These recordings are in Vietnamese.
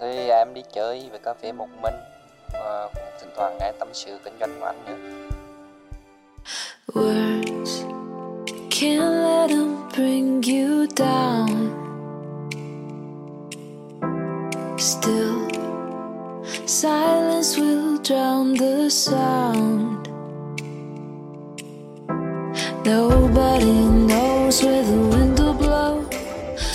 Thì à, em đi chơi về cà phê một mình và cũng thỉnh thoảng nghe tâm sự kinh doanh của anh nữa. Words can't let them bring you down. Still, silence will drown the sound. Nobody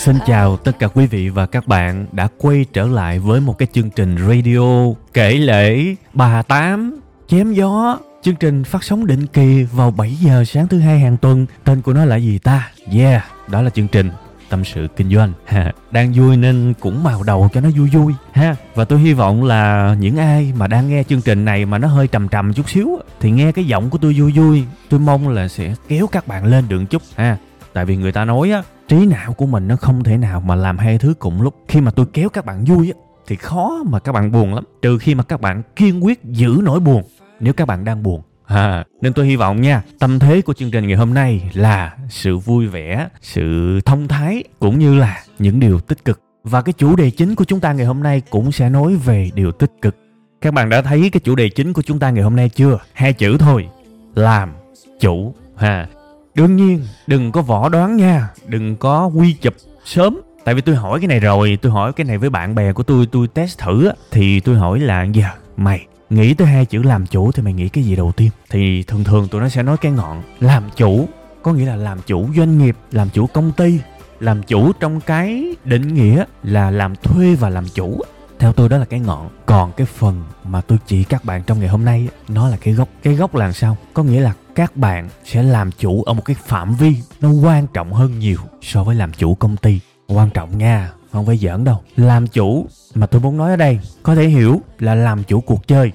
Xin chào tất cả quý vị và các bạn đã quay trở lại với một cái chương trình radio kể lễ bà tám chém gió. Chương trình phát sóng định kỳ vào 7 giờ sáng thứ hai hàng tuần. Tên của nó là gì ta? Yeah, đó là chương trình tâm sự kinh doanh. Ha, đang vui nên cũng màu đầu cho nó vui vui. Ha, và tôi hy vọng là những ai mà đang nghe chương trình này mà nó hơi trầm trầm chút xíu thì nghe cái giọng của tôi vui vui. Tôi mong là sẽ kéo các bạn lên được chút. Ha, tại vì người ta nói á trí não của mình nó không thể nào mà làm hai thứ cùng lúc khi mà tôi kéo các bạn vui á thì khó mà các bạn buồn lắm trừ khi mà các bạn kiên quyết giữ nỗi buồn nếu các bạn đang buồn À, nên tôi hy vọng nha, tâm thế của chương trình ngày hôm nay là sự vui vẻ, sự thông thái cũng như là những điều tích cực. Và cái chủ đề chính của chúng ta ngày hôm nay cũng sẽ nói về điều tích cực. Các bạn đã thấy cái chủ đề chính của chúng ta ngày hôm nay chưa? Hai chữ thôi, làm chủ. Ha, đương nhiên đừng có võ đoán nha, đừng có quy chụp sớm. Tại vì tôi hỏi cái này rồi tôi hỏi cái này với bạn bè của tôi tôi test thử á. Thì tôi hỏi là giờ mày nghĩ tới hai chữ làm chủ thì mày nghĩ cái gì đầu tiên? Thì thường thường tụi nó sẽ nói cái ngọn làm chủ. Có nghĩa là làm chủ doanh nghiệp làm chủ công ty làm chủ trong cái định nghĩa là làm thuê và làm chủ theo tôi đó là cái ngọn. Còn cái phần mà tôi chỉ các bạn trong ngày hôm nay nó là cái gốc. Cái gốc là sao? Có nghĩa là các bạn sẽ làm chủ ở một cái phạm vi nó quan trọng hơn nhiều so với làm chủ công ty. Quan trọng nha, không phải giỡn đâu. Làm chủ mà tôi muốn nói ở đây, có thể hiểu là làm chủ cuộc chơi.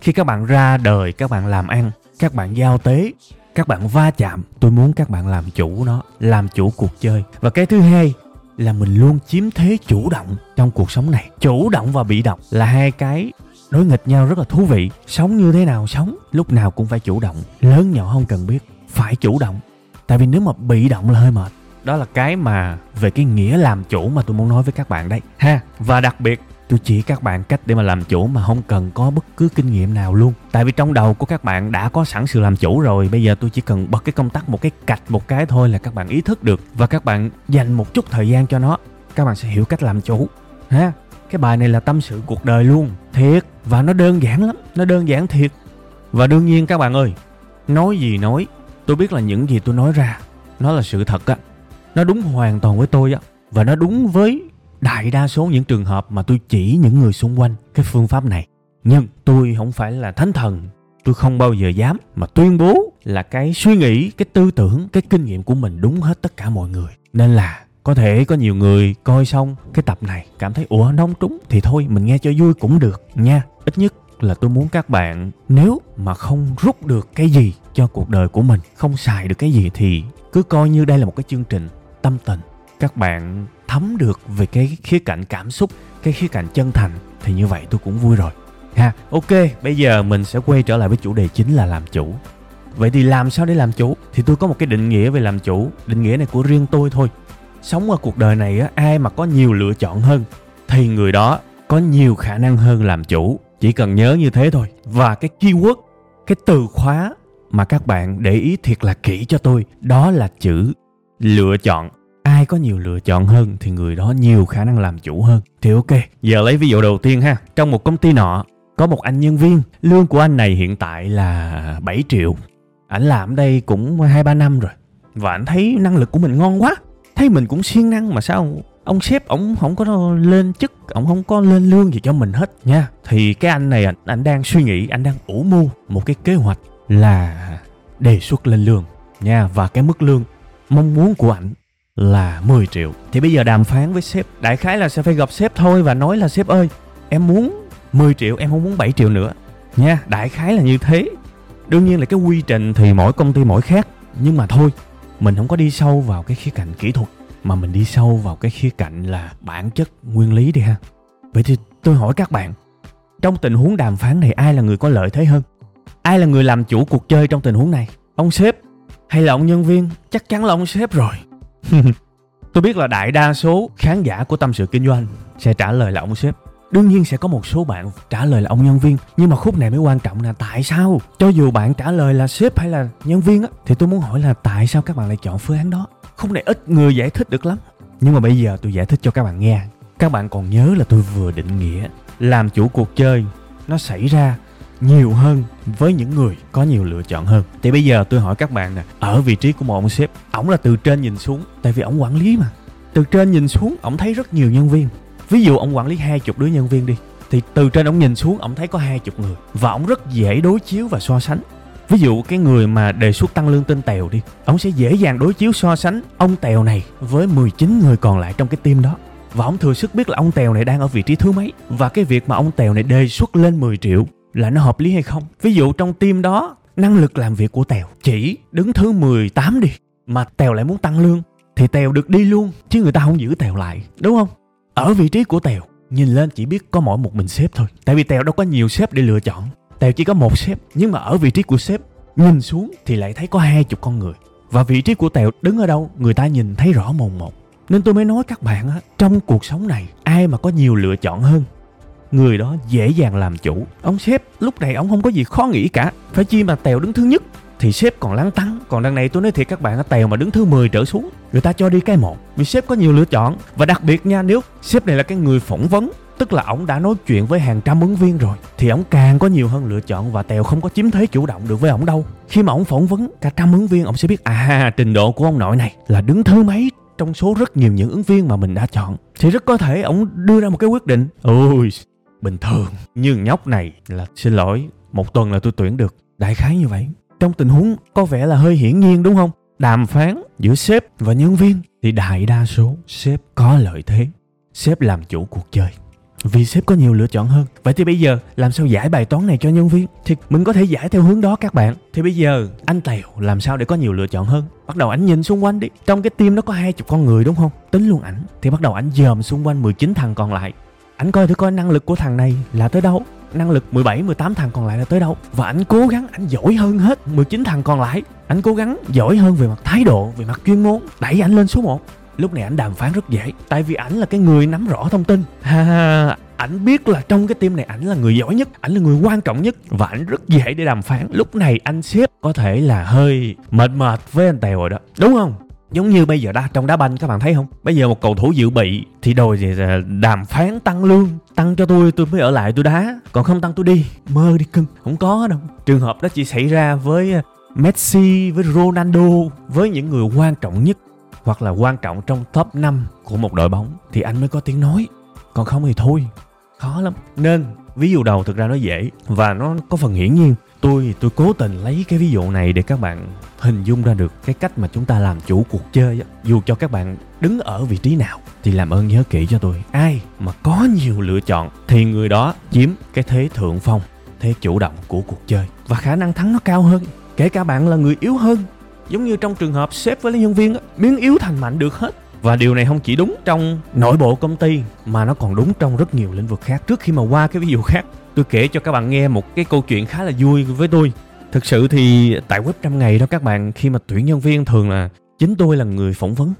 Khi các bạn ra đời, các bạn làm ăn, các bạn giao tế, các bạn va chạm, tôi muốn các bạn làm chủ nó, làm chủ cuộc chơi. Và cái thứ hai là mình luôn chiếm thế chủ động trong cuộc sống này. Chủ động và bị động là hai cái đối nghịch nhau rất là thú vị. Sống như thế nào sống, lúc nào cũng phải chủ động. Lớn nhỏ không cần biết, phải chủ động. Tại vì nếu mà bị động là hơi mệt. Đó là cái mà về cái nghĩa làm chủ mà tôi muốn nói với các bạn đây ha, và đặc biệt tôi chỉ các bạn cách để mà làm chủ mà không cần có bất cứ kinh nghiệm nào luôn. Tại vì trong đầu của các bạn đã có sẵn sự làm chủ rồi, bây giờ tôi chỉ cần bật cái công tắc một cái cạch một cái thôi là các bạn ý thức được và các bạn dành một chút thời gian cho nó. Các bạn sẽ hiểu cách làm chủ. Ha, cái bài này là tâm sự cuộc đời luôn. Thiệt, và nó đơn giản lắm, nó đơn giản thiệt. Và đương nhiên các bạn ơi, nói gì nói, tôi biết là những gì tôi nói ra, nó là sự thật á. Nó đúng hoàn toàn với tôi á, và nó đúng với đại đa số những trường hợp mà tôi chỉ những người xung quanh cái phương pháp này. Nhưng tôi không phải là thánh thần. Tôi không bao giờ dám mà tuyên bố là cái suy nghĩ, cái tư tưởng, cái kinh nghiệm của mình đúng hết tất cả mọi người. Nên là có thể có nhiều người coi xong cái tập này, cảm thấy, ủa, nó không trúng? Thì thôi, mình nghe cho vui cũng được nha. Ít nhất là tôi muốn các bạn, nếu mà không rút được cái gì cho cuộc đời của mình, không xài được cái gì thì cứ coi như đây là một cái chương trình tâm tình. Các bạn thấm được về cái khía cạnh cảm xúc, cái khía cạnh chân thành, thì như vậy tôi cũng vui rồi. Ha, ok, bây giờ mình sẽ quay trở lại với chủ đề chính là làm chủ. Vậy thì làm sao để làm chủ? Thì tôi có một cái định nghĩa về làm chủ. Định nghĩa này của riêng tôi thôi. Sống ở cuộc đời này á, ai mà có nhiều lựa chọn hơn, thì người đó có nhiều khả năng hơn làm chủ. Chỉ cần nhớ như thế thôi. Và cái keyword, cái từ khóa mà các bạn để ý thiệt là kỹ cho tôi, đó là chữ lựa chọn ai có nhiều lựa chọn hơn thì người đó nhiều khả năng làm chủ hơn. Thì ok, giờ lấy ví dụ đầu tiên ha. Trong một công ty nọ, có một anh nhân viên. Lương của anh này hiện tại là 7 triệu. Ảnh làm đây cũng hai ba năm rồi. Và anh thấy năng lực của mình ngon quá. Thấy mình cũng siêng năng mà sao ông sếp ổng không có lên chức ổng không có lên lương gì cho mình hết nha. Thì cái anh này anh đang suy nghĩ anh đang ủ mưu một cái kế hoạch là đề xuất lên lương nha. Và cái mức lương mong muốn của ảnh là 10 triệu. Thì bây giờ đàm phán với sếp. Đại khái là sẽ phải gặp sếp thôi và nói là, sếp ơi, em muốn 10 triệu, em không muốn 7 triệu nữa. Nha, đại khái là như thế. Đương nhiên là cái quy trình thì mỗi công ty mỗi khác. Nhưng mà thôi, mình không có đi sâu vào cái khía cạnh kỹ thuật, mà mình đi sâu vào cái khía cạnh là bản chất nguyên lý đi ha. Vậy thì tôi hỏi các bạn, trong tình huống đàm phán này, ai là người có lợi thế hơn? Ai là người làm chủ cuộc chơi trong tình huống này? Ông sếp hay là ông nhân viên? Chắc chắn là ông sếp rồi tôi biết là đại đa số khán giả của tâm sự kinh doanh sẽ trả lời là ông sếp. Đương nhiên sẽ có một số bạn trả lời là ông nhân viên, nhưng mà khúc này mới quan trọng là tại sao? Cho dù bạn trả lời là sếp hay là nhân viên á, thì tôi muốn hỏi là tại sao các bạn lại chọn phương án đó? Khúc này ít người giải thích được lắm. Nhưng mà bây giờ tôi giải thích cho các bạn nghe. Các bạn còn nhớ là tôi vừa định nghĩa, làm chủ cuộc chơi, nó xảy ra nhiều hơn với những người có nhiều lựa chọn hơn. Thì bây giờ tôi hỏi các bạn nè, ở vị trí của một ông sếp, ổng là từ trên nhìn xuống, tại vì ổng quản lý mà. Từ trên nhìn xuống, ổng thấy rất nhiều nhân viên. Ví dụ ông quản lý hai chục đứa nhân viên đi, thì từ trên ông nhìn xuống ông thấy có hai chục người. Và ông rất dễ đối chiếu và so sánh. Ví dụ cái người mà đề xuất tăng lương tên tèo đi ông sẽ dễ dàng đối chiếu so sánh ông tèo này với 19 người còn lại trong cái team đó. Và ông thừa sức biết là ông tèo này đang ở vị trí thứ mấy. Và cái việc mà ông tèo này đề xuất lên 10 triệu là nó hợp lý hay không? Ví dụ trong team đó, năng lực làm việc của tèo chỉ đứng thứ 18 đi, mà tèo lại muốn tăng lương, thì tèo được đi luôn, chứ người ta không giữ tèo lại, đúng không? Ở vị trí của tèo, nhìn lên chỉ biết có mỗi một mình sếp thôi. Tại vì tèo đâu có nhiều sếp để lựa chọn, tèo chỉ có một sếp, nhưng mà ở vị trí của sếp, nhìn xuống thì lại thấy có hai chục con người. Và vị trí của tèo đứng ở đâu, người ta nhìn thấy rõ mồn một. Nên tôi mới nói các bạn á, trong cuộc sống này, ai mà có nhiều lựa chọn hơn? Người đó dễ dàng làm chủ. Ông sếp, lúc này ông không có gì khó nghĩ cả. Phải chi mà tèo đứng thứ nhất, thì sếp còn lắng tăng còn đằng này tôi nói thiệt các bạn, tèo mà đứng thứ 10 trở xuống, người ta cho đi cái một. Vì sếp có nhiều lựa chọn. Và đặc biệt nha, nếu sếp này là cái người phỏng vấn, tức là ổng đã nói chuyện với hàng trăm ứng viên rồi, thì ổng càng có nhiều hơn lựa chọn và tèo không có chiếm thế chủ động được với ổng đâu. Khi mà ổng phỏng vấn cả trăm ứng viên ổng sẽ biết à trình độ của ông nội này là đứng thứ mấy trong số rất nhiều những ứng viên mà mình đã chọn. Thì rất có thể ổng đưa ra một cái quyết định. Ôi bình thường. Nhưng nhóc này là, xin lỗi, một tuần là tôi tuyển được. Đại khái như vậy. Trong tình huống có vẻ là hơi hiển nhiên đúng không? Đàm phán giữa sếp và nhân viên. Thì đại đa số sếp có lợi thế. Sếp làm chủ cuộc chơi. Vì sếp có nhiều lựa chọn hơn. Vậy thì bây giờ làm sao giải bài toán này cho nhân viên? Thì mình có thể giải theo hướng đó các bạn. Thì bây giờ anh tèo làm sao để có nhiều lựa chọn hơn? Bắt đầu ảnh nhìn xung quanh đi. Trong cái team nó có hai chục con người đúng không? Tính luôn ảnh. Thì bắt đầu ảnh dòm xung quanh 19 thằng còn lại ảnh coi thử coi năng lực của thằng này là tới đâu. Năng lực 17, 18 thằng còn lại là tới đâu. Và ảnh cố gắng ảnh giỏi hơn hết 19 thằng còn lại. Ảnh cố gắng giỏi hơn về mặt thái độ về mặt chuyên môn. Đẩy ảnh lên số 1 lúc này ảnh đàm phán rất dễ tại vì ảnh là cái người nắm rõ thông tin. Ha. Ảnh biết là trong cái team này ảnh là người giỏi nhất ảnh là người quan trọng nhất và ảnh rất dễ để đàm phán. Lúc này anh sếp có thể là hơi mệt mệt với anh tèo rồi đó. Đúng không? Giống như bây giờ đá trong đá banh, các bạn thấy không? Bây giờ một cầu thủ dự bị thì đòi gì đàm phán tăng lương, tăng cho tôi tôi mới ở lại tôi đá. Còn không tăng tôi đi, mơ đi cưng. Không có đâu. Trường hợp đó chỉ xảy ra với ờ, Messi, với Ronaldo, với những người quan trọng nhất, hoặc là quan trọng trong top 5 của một đội bóng, thì anh mới có tiếng nói. Còn không thì thôi, khó lắm. Nên, ví dụ đầu thực ra nó dễ và nó có phần hiển nhiên tôi tôi cố tình lấy cái ví dụ này để các bạn hình dung ra được cái cách mà chúng ta làm chủ cuộc chơi á. Dù cho các bạn đứng ở vị trí nào thì làm ơn nhớ kỹ cho tôi. Ai mà có nhiều lựa chọn thì người đó chiếm cái thế thượng phong, thế chủ động của cuộc chơi. Và khả năng thắng nó cao hơn, kể cả bạn là người yếu hơn. Giống như trong trường hợp sếp với nhân viên á biến yếu thành mạnh được hết và điều này không chỉ đúng trong nội bộ công ty, mà nó còn đúng trong rất nhiều lĩnh vực khác. Trước khi mà qua cái ví dụ khác, tôi kể cho các bạn nghe một cái câu chuyện khá là vui với tôi. Thực sự thì tại web trăm ngày đó các bạn, khi mà tuyển nhân viên thường là chính tôi là người phỏng vấn.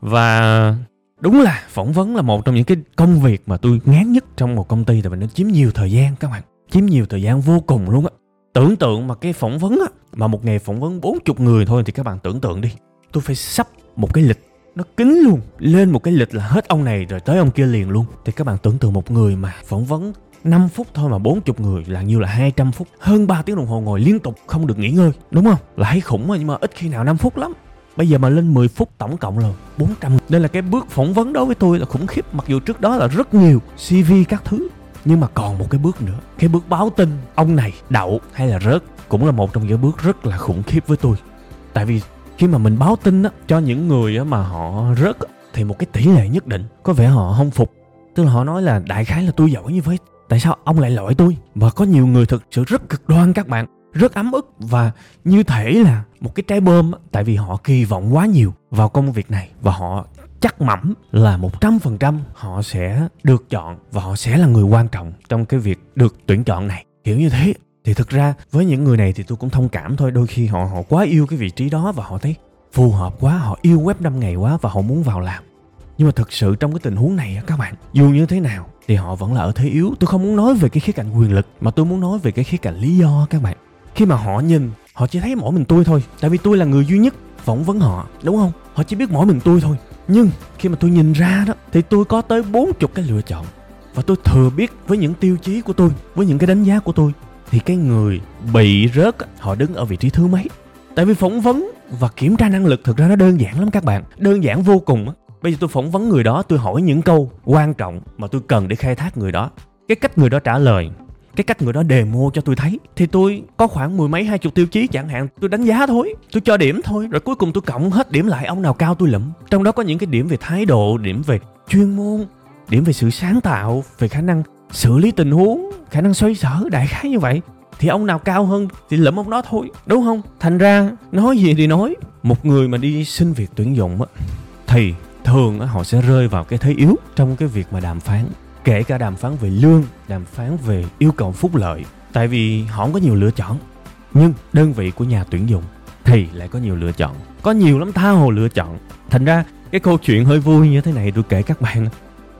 Và đúng là phỏng vấn là một trong những cái công việc mà tôi ngán nhất trong một công ty tại vì nó chiếm nhiều thời gian các bạn. Chiếm nhiều thời gian vô cùng luôn á. Tưởng tượng mà cái phỏng vấn á, mà một ngày phỏng vấn 40 người thôi thì các bạn tưởng tượng đi. Tôi phải sắp một cái lịch nó kín luôn. Lên một cái lịch là hết ông này rồi tới ông kia liền luôn. Thì các bạn tưởng tượng một người mà phỏng vấn 5 phút thôi mà 40 người là như là 200 phút. Hơn 3 tiếng đồng hồ ngồi liên tục không được nghỉ ngơi, đúng không? Là thấy khủng mà nhưng mà ít khi nào 5 phút lắm. Bây giờ mà lên 10 phút tổng cộng là 400 Nên là cái bước phỏng vấn đối với tôi là khủng khiếp, Mặc dù trước đó là rất nhiều CV các thứ, Nhưng mà còn một cái bước nữa. Cái bước báo tin ông này đậu hay là rớt Cũng là một trong những bước rất là khủng khiếp với tôi. Tại vì khi mà mình báo tin á, cho những người á, mà họ rớt á, thì một cái tỷ lệ nhất định có vẻ họ không phục. Tức là họ nói là đại khái là tôi giỏi như vậy tại sao ông lại loại tôi? Và có nhiều người thực sự rất cực đoan các bạn rất ấm ức và như thể là một cái trái bơm á, tại vì họ kỳ vọng quá nhiều vào công việc này. Và họ chắc mẩm là một trăm phần trăm họ sẽ được chọn và họ sẽ là người quan trọng trong cái việc được tuyển chọn này. Kiểu như thế thì thực ra, với những người này thì tôi cũng thông cảm thôi. Đôi khi họ họ quá yêu cái vị trí đó và họ thấy phù hợp quá, họ yêu web 5 ngày quá và họ muốn vào làm. Nhưng mà thực sự trong cái tình huống này các bạn, dù như thế nào thì họ vẫn là ở thế yếu. Tôi không muốn nói về cái khía cạnh quyền lực, mà tôi muốn nói về cái khía cạnh lý do, các bạn. Khi mà họ nhìn, họ chỉ thấy mỗi mình tôi thôi. Tại vì tôi là người duy nhất phỏng vấn họ, đúng không? Họ chỉ biết mỗi mình tôi thôi. Nhưng khi mà tôi nhìn ra đó, thì tôi có tới 40 cái lựa chọn. Và tôi thừa biết với những tiêu chí của tôi, với những cái đánh giá của tôi thì cái người bị rớt họ đứng ở vị trí thứ mấy? Tại vì phỏng vấn và kiểm tra năng lực thực ra nó đơn giản lắm các bạn. Đơn giản vô cùng bây giờ tôi phỏng vấn người đó, tôi hỏi những câu quan trọng mà tôi cần để khai thác người đó. Cái cách người đó trả lời, cái cách người đó demo cho tôi thấy, thì tôi có khoảng mười mấy, hai chục tiêu chí chẳng hạn. Tôi đánh giá thôi, tôi cho điểm thôi, rồi cuối cùng tôi cộng hết điểm lại, ông nào cao tôi lụm. Trong đó có những cái điểm về thái độ, điểm về chuyên môn, điểm về sự sáng tạo, về khả năng xử lý tình huống, khả năng xoay sở, đại khái như vậy. Thì ông nào cao hơn thì lẫm ông đó thôi, đúng không? Thành ra, nói gì thì nói. Một người mà đi xin việc tuyển dụng á, thì thường họ sẽ rơi vào cái thế yếu trong cái việc mà đàm phán. Kể cả đàm phán về lương, đàm phán về yêu cầu phúc lợi. Tại vì họ không có nhiều lựa chọn. Nhưng đơn vị của nhà tuyển dụng thì lại có nhiều lựa chọn. Có nhiều lắm tha hồ lựa chọn. Thành ra, cái câu chuyện hơi vui như thế này, tôi kể các bạn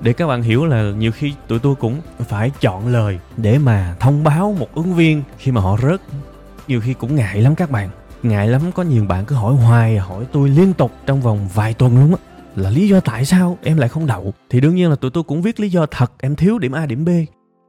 để các bạn hiểu là nhiều khi tụi tôi cũng phải chọn lời để mà thông báo một ứng viên khi mà họ rớt. Nhiều khi cũng ngại lắm các bạn. Ngại lắm, có nhiều bạn cứ hỏi hoài, hỏi tôi liên tục trong vòng vài tuần luôn á. Là lý do tại sao em lại không đậu? Thì đương nhiên là tụi tôi cũng viết lý do thật, em thiếu điểm a, điểm b.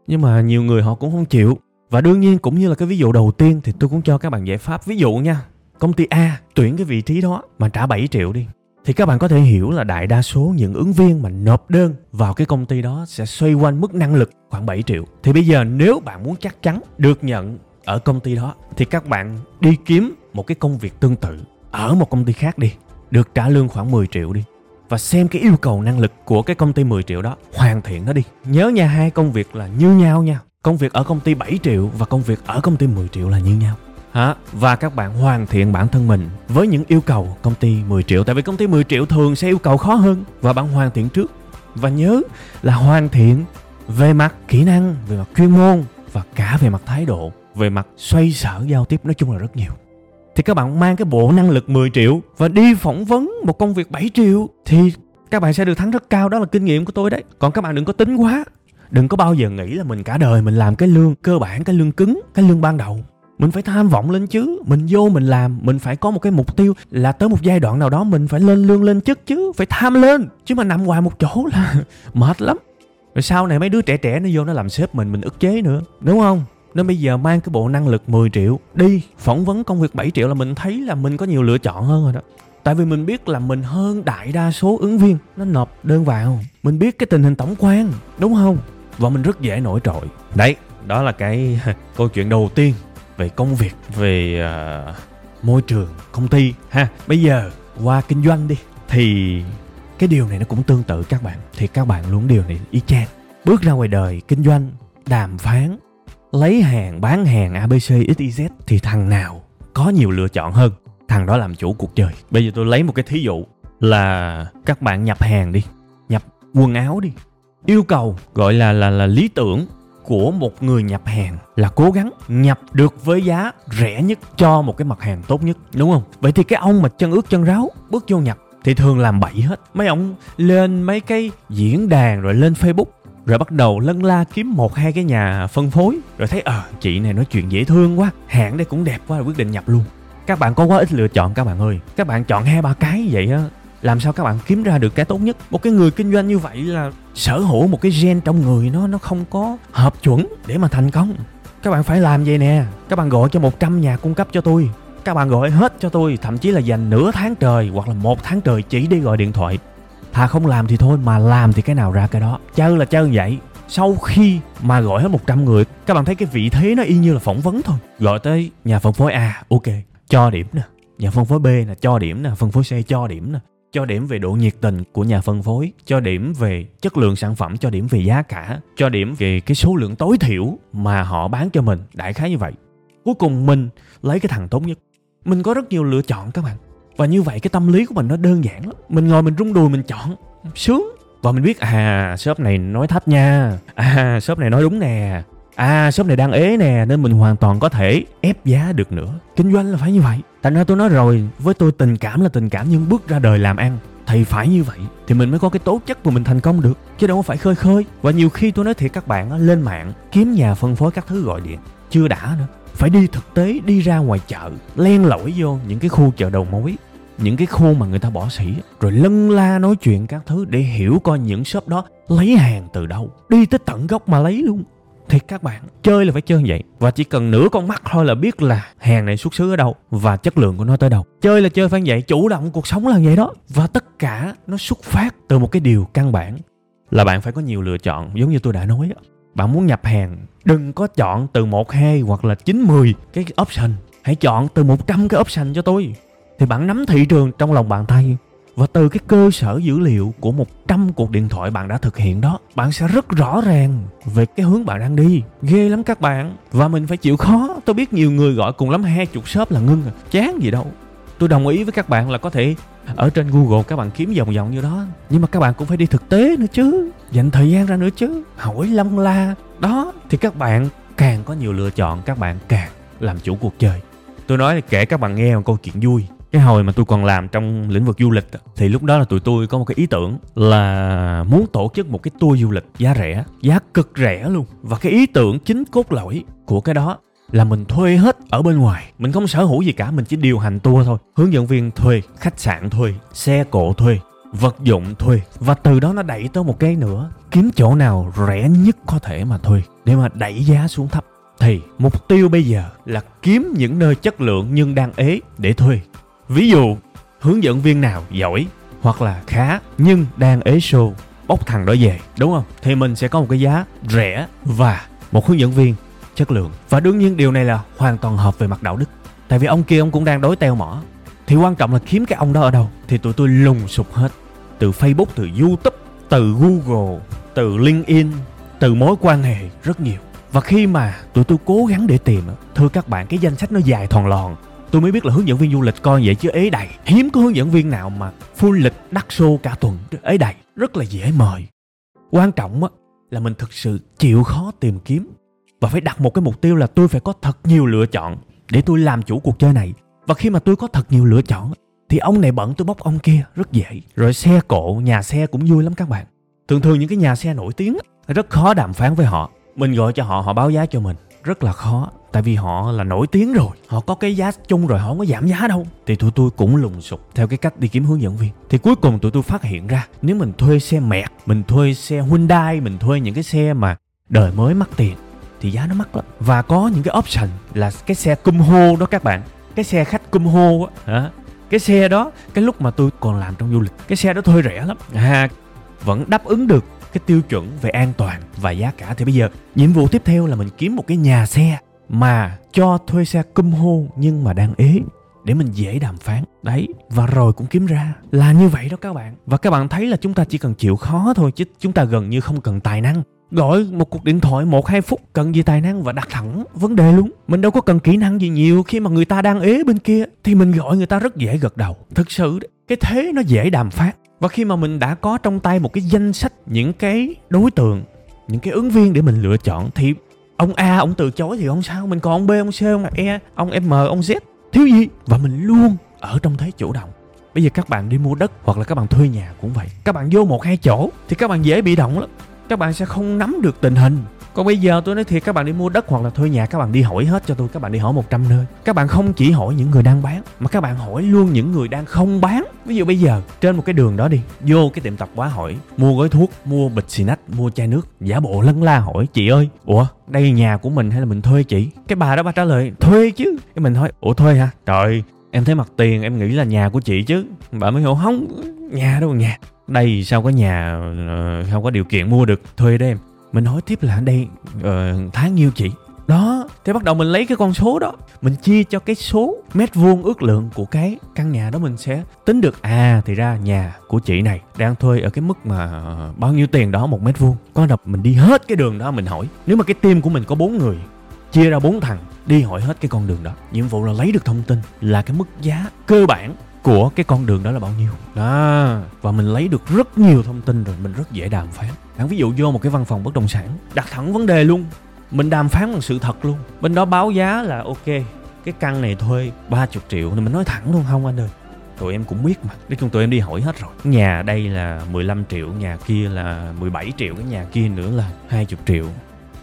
Nhưng mà nhiều người họ cũng không chịu. Và đương nhiên cũng như là cái ví dụ đầu tiên thì tôi cũng cho các bạn giải pháp. Ví dụ nha, công ty a tuyển cái vị trí đó mà trả 7 triệu đi thì các bạn có thể hiểu là đại đa số những ứng viên mà nộp đơn vào cái công ty đó sẽ xoay quanh mức năng lực khoảng 7 triệu. Thì bây giờ nếu bạn muốn chắc chắn được nhận ở công ty đó thì các bạn đi kiếm một cái công việc tương tự ở một công ty khác đi, được trả lương khoảng 10 triệu đi và xem cái yêu cầu năng lực của cái công ty 10 triệu đó hoàn thiện nó đi. Nhớ nha hai công việc là như nhau nha. Công việc ở công ty 7 triệu và công việc ở công ty 10 triệu là như nhau hả? Và các bạn hoàn thiện bản thân mình với những yêu cầu công ty 10 triệu. Tại vì công ty 10 triệu thường sẽ yêu cầu khó hơn và bạn hoàn thiện trước. Và nhớ là hoàn thiện về mặt kỹ năng, về mặt chuyên môn và cả về mặt thái độ, về mặt xoay sở giao tiếp, nói chung là rất nhiều. Thì các bạn mang cái bộ năng lực 10 triệu và đi phỏng vấn một công việc 7 triệu thì các bạn sẽ được thắng rất cao. Đó là kinh nghiệm của tôi đấy. Còn các bạn đừng có tính quá. Đừng có bao giờ nghĩ là mình cả đời mình làm cái lương cơ bản, cái lương cứng, cái lương ban đầu mình phải tham vọng lên chứ. Mình vô mình làm. Mình phải có một cái mục tiêu là tới một giai đoạn nào đó mình phải lên lương lên chức chứ. Phải tham lên. Chứ mà nằm hoài một chỗ là mệt lắm. Rồi sau này mấy đứa trẻ trẻ nó vô nó làm sếp mình mình ức chế nữa. Đúng không? Nên bây giờ mang cái bộ năng lực 10 triệu đi, phỏng vấn công việc 7 triệu là mình thấy là mình có nhiều lựa chọn hơn rồi đó. Tại vì mình biết là mình hơn đại đa số ứng viên. Nó nộp đơn vào. Mình biết cái tình hình tổng quan, đúng không? Và mình rất dễ nổi trội. Đấy, đó là cái câu chuyện đầu tiên về công việc về uh, môi trường công ty ha. Bây giờ qua kinh doanh đi thì cái điều này nó cũng tương tự các bạn. Thì các bạn luôn điều này y chang. Bước ra ngoài đời kinh doanh đàm phán lấy hàng bán hàng abc xyz thì thằng nào có nhiều lựa chọn hơn? Thằng đó làm chủ cuộc chơi bây giờ tôi lấy một cái thí dụ là các bạn nhập hàng đi nhập quần áo đi. Yêu cầu gọi là là là lý tưởng của một người nhập hàng là cố gắng nhập được với giá rẻ nhất cho một cái mặt hàng tốt nhất. Đúng không? Vậy thì cái ông mà chân ướt chân ráo bước vô nhập thì thường làm bậy hết. Mấy ông lên mấy cái diễn đàn rồi lên facebook rồi bắt đầu lân la kiếm một hai cái nhà phân phối rồi thấy ờ chị này nói chuyện dễ thương quá hãng đây cũng đẹp quá rồi quyết định nhập luôn. Các bạn có quá ít lựa chọn các bạn ơi. Các bạn chọn hai ba cái vậy á làm sao các bạn kiếm ra được cái tốt nhất? Một cái người kinh doanh như vậy là sở hữu một cái gen trong người nó nó không có hợp chuẩn để mà thành công. Các bạn phải làm vậy nè. Các bạn gọi cho 100 nhà cung cấp cho tôi. Các bạn gọi hết cho tôi, thậm chí là dành nửa tháng trời hoặc là một tháng trời chỉ đi gọi điện thoại. Thà không làm thì thôi, mà làm thì cái nào ra cái đó. Chơi là chơi vậy. Sau khi mà gọi hết 100 người, các bạn thấy cái vị thế nó y như là phỏng vấn thôi. Gọi tới nhà phân phối a, ok, cho điểm nè. Nhà phân phối b là cho điểm nè. Phân phối c, cho điểm nè cho điểm về độ nhiệt tình của nhà phân phối, cho điểm về chất lượng sản phẩm, cho điểm về giá cả, cho điểm về cái số lượng tối thiểu mà họ bán cho mình. Đại khái như vậy. Cuối cùng mình lấy cái thằng tốt nhất. Mình có rất nhiều lựa chọn các bạn. Và như vậy cái tâm lý của mình nó đơn giản lắm. Mình ngồi mình rung đùi mình chọn sướng. Và mình biết à shop này nói thấp nha. À shop này nói đúng nè à shop này đang ế nè, nên mình hoàn toàn có thể ép giá được nữa. Kinh doanh là phải như vậy. Thành ra tôi nói rồi, với tôi tình cảm là tình cảm, nhưng bước ra đời làm ăn thì phải như vậy, thì mình mới có cái tố chất mà mình thành công được. Chứ đâu có phải khơi khơi. Và nhiều khi tôi nói thiệt các bạn lên mạng, kiếm nhà phân phối các thứ gọi điện, chưa đã nữa. Phải đi thực tế, đi ra ngoài chợ, len lỏi vô những cái khu chợ đầu mối, những cái khu mà người ta bỏ sỉ rồi lân la nói chuyện các thứ để hiểu coi những shop đó lấy hàng từ đâu, đi tới tận gốc mà lấy luôn thì các bạn, chơi là phải chơi như vậy. Và chỉ cần nửa con mắt thôi là biết là hàng này xuất xứ ở đâu và chất lượng của nó tới đâu. Chơi là chơi phải như vậy, chủ động cuộc sống là như vậy đó. Và tất cả nó xuất phát từ một cái điều căn bản là bạn phải có nhiều lựa chọn, giống như tôi đã nói bạn muốn nhập hàng, đừng có chọn từ một, hai hoặc là chín, mười cái option. Hãy chọn từ 100 cái option cho tôi. Thì bạn nắm thị trường trong lòng bàn tay và từ cái cơ sở dữ liệu của 100 cuộc điện thoại bạn đã thực hiện đó, bạn sẽ rất rõ ràng về cái hướng bạn đang đi. Ghê lắm các bạn. Và mình phải chịu khó. Tôi biết nhiều người gọi cùng lắm, hai chục shop là ngưng à. chán gì đâu. Tôi đồng ý với các bạn là có thể ở trên google các bạn kiếm vòng vòng như đó. Nhưng mà các bạn cũng phải đi thực tế nữa chứ. Dành thời gian ra nữa chứ. Hỏi lăng la. Đó, thì các bạn càng có nhiều lựa chọn, các bạn càng làm chủ cuộc chơi. Tôi nói là kể các bạn nghe một câu chuyện vui cái hồi mà tôi còn làm trong lĩnh vực du lịch thì lúc đó là tụi tôi có một cái ý tưởng là muốn tổ chức một cái tour du lịch giá rẻ, giá cực rẻ luôn. Và cái ý tưởng chính cốt lõi của cái đó là mình thuê hết ở bên ngoài. Mình không sở hữu gì cả, mình chỉ điều hành tour thôi. Hướng dẫn viên thuê, khách sạn thuê, xe cộ thuê, vật dụng thuê. Và từ đó nó đẩy tới một cái nữa, kiếm chỗ nào rẻ nhất có thể mà thuê, để mà đẩy giá xuống thấp. Thì mục tiêu bây giờ là kiếm những nơi chất lượng nhưng đang ế để thuê ví dụ, hướng dẫn viên nào giỏi hoặc là khá nhưng đang ế show bốc thằng đó về, đúng không? Thì mình sẽ có một cái giá rẻ và một hướng dẫn viên chất lượng. Và đương nhiên điều này là hoàn toàn hợp về mặt đạo đức. Tại vì ông kia ông cũng đang đối teo mỏ. Thì quan trọng là kiếm cái ông đó ở đâu? Thì tụi tôi lùng sục hết. Từ facebook, từ youtube, từ google, từ linkedin, từ mối quan hệ rất nhiều. Và khi mà tụi tôi cố gắng để tìm thưa các bạn, cái danh sách nó dài thòn lòn tôi mới biết là hướng dẫn viên du lịch coi vậy chứ ế đầy hiếm có hướng dẫn viên nào mà full lịch đắt show cả tuần ế đầy rất là dễ mời. Quan trọng á, là mình thực sự chịu khó tìm kiếm. Và phải đặt một cái mục tiêu là tôi phải có thật nhiều lựa chọn để tôi làm chủ cuộc chơi này. Và khi mà tôi có thật nhiều lựa chọn thì ông này bận tôi bóc ông kia, rất dễ. Rồi xe cộ, nhà xe cũng vui lắm các bạn. Thường thường những cái nhà xe nổi tiếng rất khó đàm phán với họ. Mình gọi cho họ họ báo giá cho mình. Rất là khó tại vì họ là nổi tiếng rồi. Họ có cái giá chung rồi họ không có giảm giá đâu. Thì tụi tôi cũng lùng sục theo cái cách đi kiếm hướng dẫn viên. Thì cuối cùng tụi tôi phát hiện ra nếu mình thuê xe mẹt mình thuê xe hyundai mình thuê những cái xe mà đời mới mắc tiền thì giá nó mắc lắm. Và có những cái option là cái xe cung hô đó các bạn. Cái xe khách cung hô á hả? cái xe đó cái lúc mà tôi còn làm trong du lịch cái xe đó thuê rẻ lắm. À, vẫn đáp ứng được cái tiêu chuẩn về an toàn và giá cả. Thì bây giờ nhiệm vụ tiếp theo là mình kiếm một cái nhà xe mà cho thuê xe cung hô nhưng mà đang ế, để mình dễ đàm phán. Đấy, và rồi cũng kiếm ra. Là như vậy đó các bạn. Và các bạn thấy là chúng ta chỉ cần chịu khó thôi chứ chúng ta gần như không cần tài năng. Gọi một cuộc điện thoại một hai phút cần gì tài năng và đặt thẳng vấn đề luôn. Mình đâu có cần kỹ năng gì nhiều khi mà người ta đang ế bên kia thì mình gọi người ta rất dễ gật đầu. Thực sự, cái thế nó dễ đàm phán. Và khi mà mình đã có trong tay một cái danh sách những cái đối tượng, những cái ứng viên để mình lựa chọn thì ông A, ông từ chối thì không sao? Mình còn ông B, ông C, ông E ông M, ông Z. Thiếu gì? Và mình luôn ở trong thế chủ động. Bây giờ các bạn đi mua đất hoặc là các bạn thuê nhà cũng vậy. Các bạn vô một hai chỗ thì các bạn dễ bị động lắm. Các bạn sẽ không nắm được tình hình còn bây giờ tôi nói thiệt các bạn đi mua đất hoặc là thuê nhà các bạn đi hỏi hết cho tôi. Các bạn đi hỏi 100 nơi. Các bạn không chỉ hỏi những người đang bán mà các bạn hỏi luôn những người đang không bán. Ví dụ bây giờ trên một cái đường đó đi vô cái tiệm tạp hóa hỏi mua gói thuốc mua bịch xì nách mua chai nước. Giả bộ lân la hỏi chị ơi ủa đây nhà của mình hay là mình thuê chị? Cái bà đó bà trả lời thuê chứ. Cái mình hỏi ủa thuê hả? Trời em thấy mặt tiền em nghĩ là nhà của chị chứ. Bà mới hiểu không nhà đâu nhà. Đây sao có nhà ờ, không có điều kiện mua được thuê đấy em mình hỏi tiếp là đây ờ, uh, tháng nhiêu chị? Đó thì bắt đầu mình lấy cái con số đó mình chia cho cái số mét vuông ước lượng của cái căn nhà đó mình sẽ tính được. À thì ra nhà của chị này đang thuê ở cái mức mà ờ, bao nhiêu tiền đó một mét vuông. Có đập mình đi hết cái đường đó mình hỏi. Nếu mà cái team của mình có bốn người chia ra bốn thằng đi hỏi hết cái con đường đó. Nhiệm vụ là lấy được thông tin là cái mức giá cơ bản của cái con đường đó là bao nhiêu? Đó. Và mình lấy được rất nhiều thông tin rồi mình rất dễ đàm phán. Bạn ví dụ vô một cái văn phòng bất động sản đặt thẳng vấn đề luôn. Mình đàm phán bằng sự thật luôn. Bên đó báo giá là ok cái căn này thuê 30 triệu thì mình nói thẳng luôn không anh ơi tụi em cũng biết mà. Nói chung tụi em đi hỏi hết rồi. Nhà đây là 15 triệu nhà kia là 17 triệu cái nhà kia nữa là 20 triệu.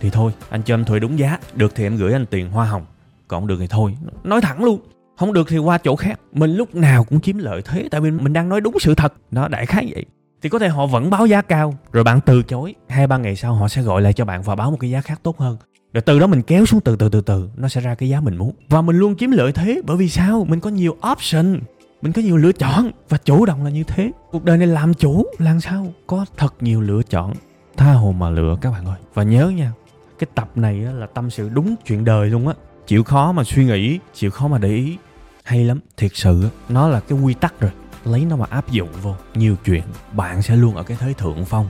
Thì thôi anh cho em thuê đúng giá. Được thì em gửi anh tiền hoa hồng. Còn được thì thôi. Nói thẳng luôn không được thì qua chỗ khác. Mình lúc nào cũng chiếm lợi thế, tại vì mình đang nói đúng sự thật. Nó đại khái vậy. Thì có thể họ vẫn báo giá cao, rồi bạn từ chối. Hai, ba ngày sau họ sẽ gọi lại cho bạn và báo một cái giá khác tốt hơn. Rồi từ đó mình kéo xuống từ từ từ từ. Nó sẽ ra cái giá mình muốn. Và mình luôn chiếm lợi thế, bởi vì sao? Mình có nhiều option. Mình có nhiều lựa chọn. Và chủ động là như thế. Cuộc đời này làm chủ, làm sao? Có thật nhiều lựa chọn. Tha hồ mà lựa các bạn ơi. Và nhớ nha, cái tập này là tâm sự đúng chuyện đời luôn á chịu khó mà suy nghĩ, chịu khó mà để ý. Hay lắm, thiệt sự, nó là cái quy tắc rồi. Lấy nó mà áp dụng vô, nhiều chuyện bạn sẽ luôn ở cái thế thượng phong,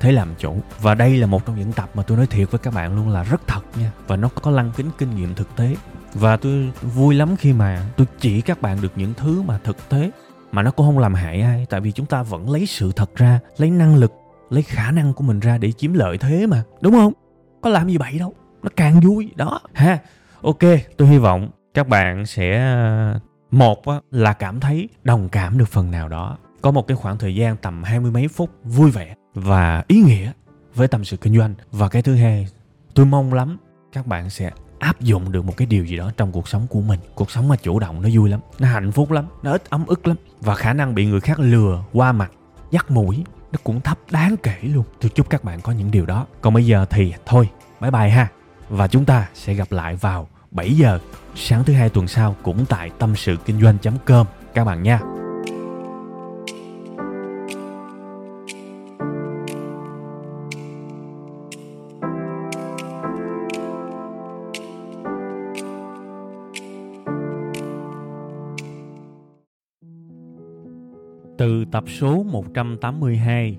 thế làm chủ. Và đây là một trong những tập mà tôi nói thiệt với các bạn luôn là rất thật nha. Và nó có lăng kính kinh nghiệm thực tế. Và tôi vui lắm khi mà tôi chỉ các bạn được những thứ mà thực tế, mà nó cũng không làm hại ai. Tại vì chúng ta vẫn lấy sự thật ra, lấy năng lực, lấy khả năng của mình ra để chiếm lợi thế mà, đúng không? Có làm gì bậy đâu, nó càng vui, đó. Ha ok, tôi hy vọng các bạn sẽ ờ, một là cảm thấy đồng cảm được phần nào đó. Có một cái khoảng thời gian tầm hai mươi mấy phút vui vẻ và ý nghĩa với tâm sự kinh doanh. Và cái thứ hai, tôi mong lắm các bạn sẽ áp dụng được một cái điều gì đó trong cuộc sống của mình. Cuộc sống mà chủ động nó vui lắm, nó hạnh phúc lắm, nó ít ấm ức lắm. Và khả năng bị người khác lừa qua mặt, dắt mũi, nó cũng thấp đáng kể luôn. Tôi chúc các bạn có những điều đó. Còn bây giờ thì thôi, bye bye ha và chúng ta sẽ gặp lại vào 7 giờ sáng thứ hai tuần sau cũng tại tâm sự kinh doanh.com các bạn nha. Từ tập số 182,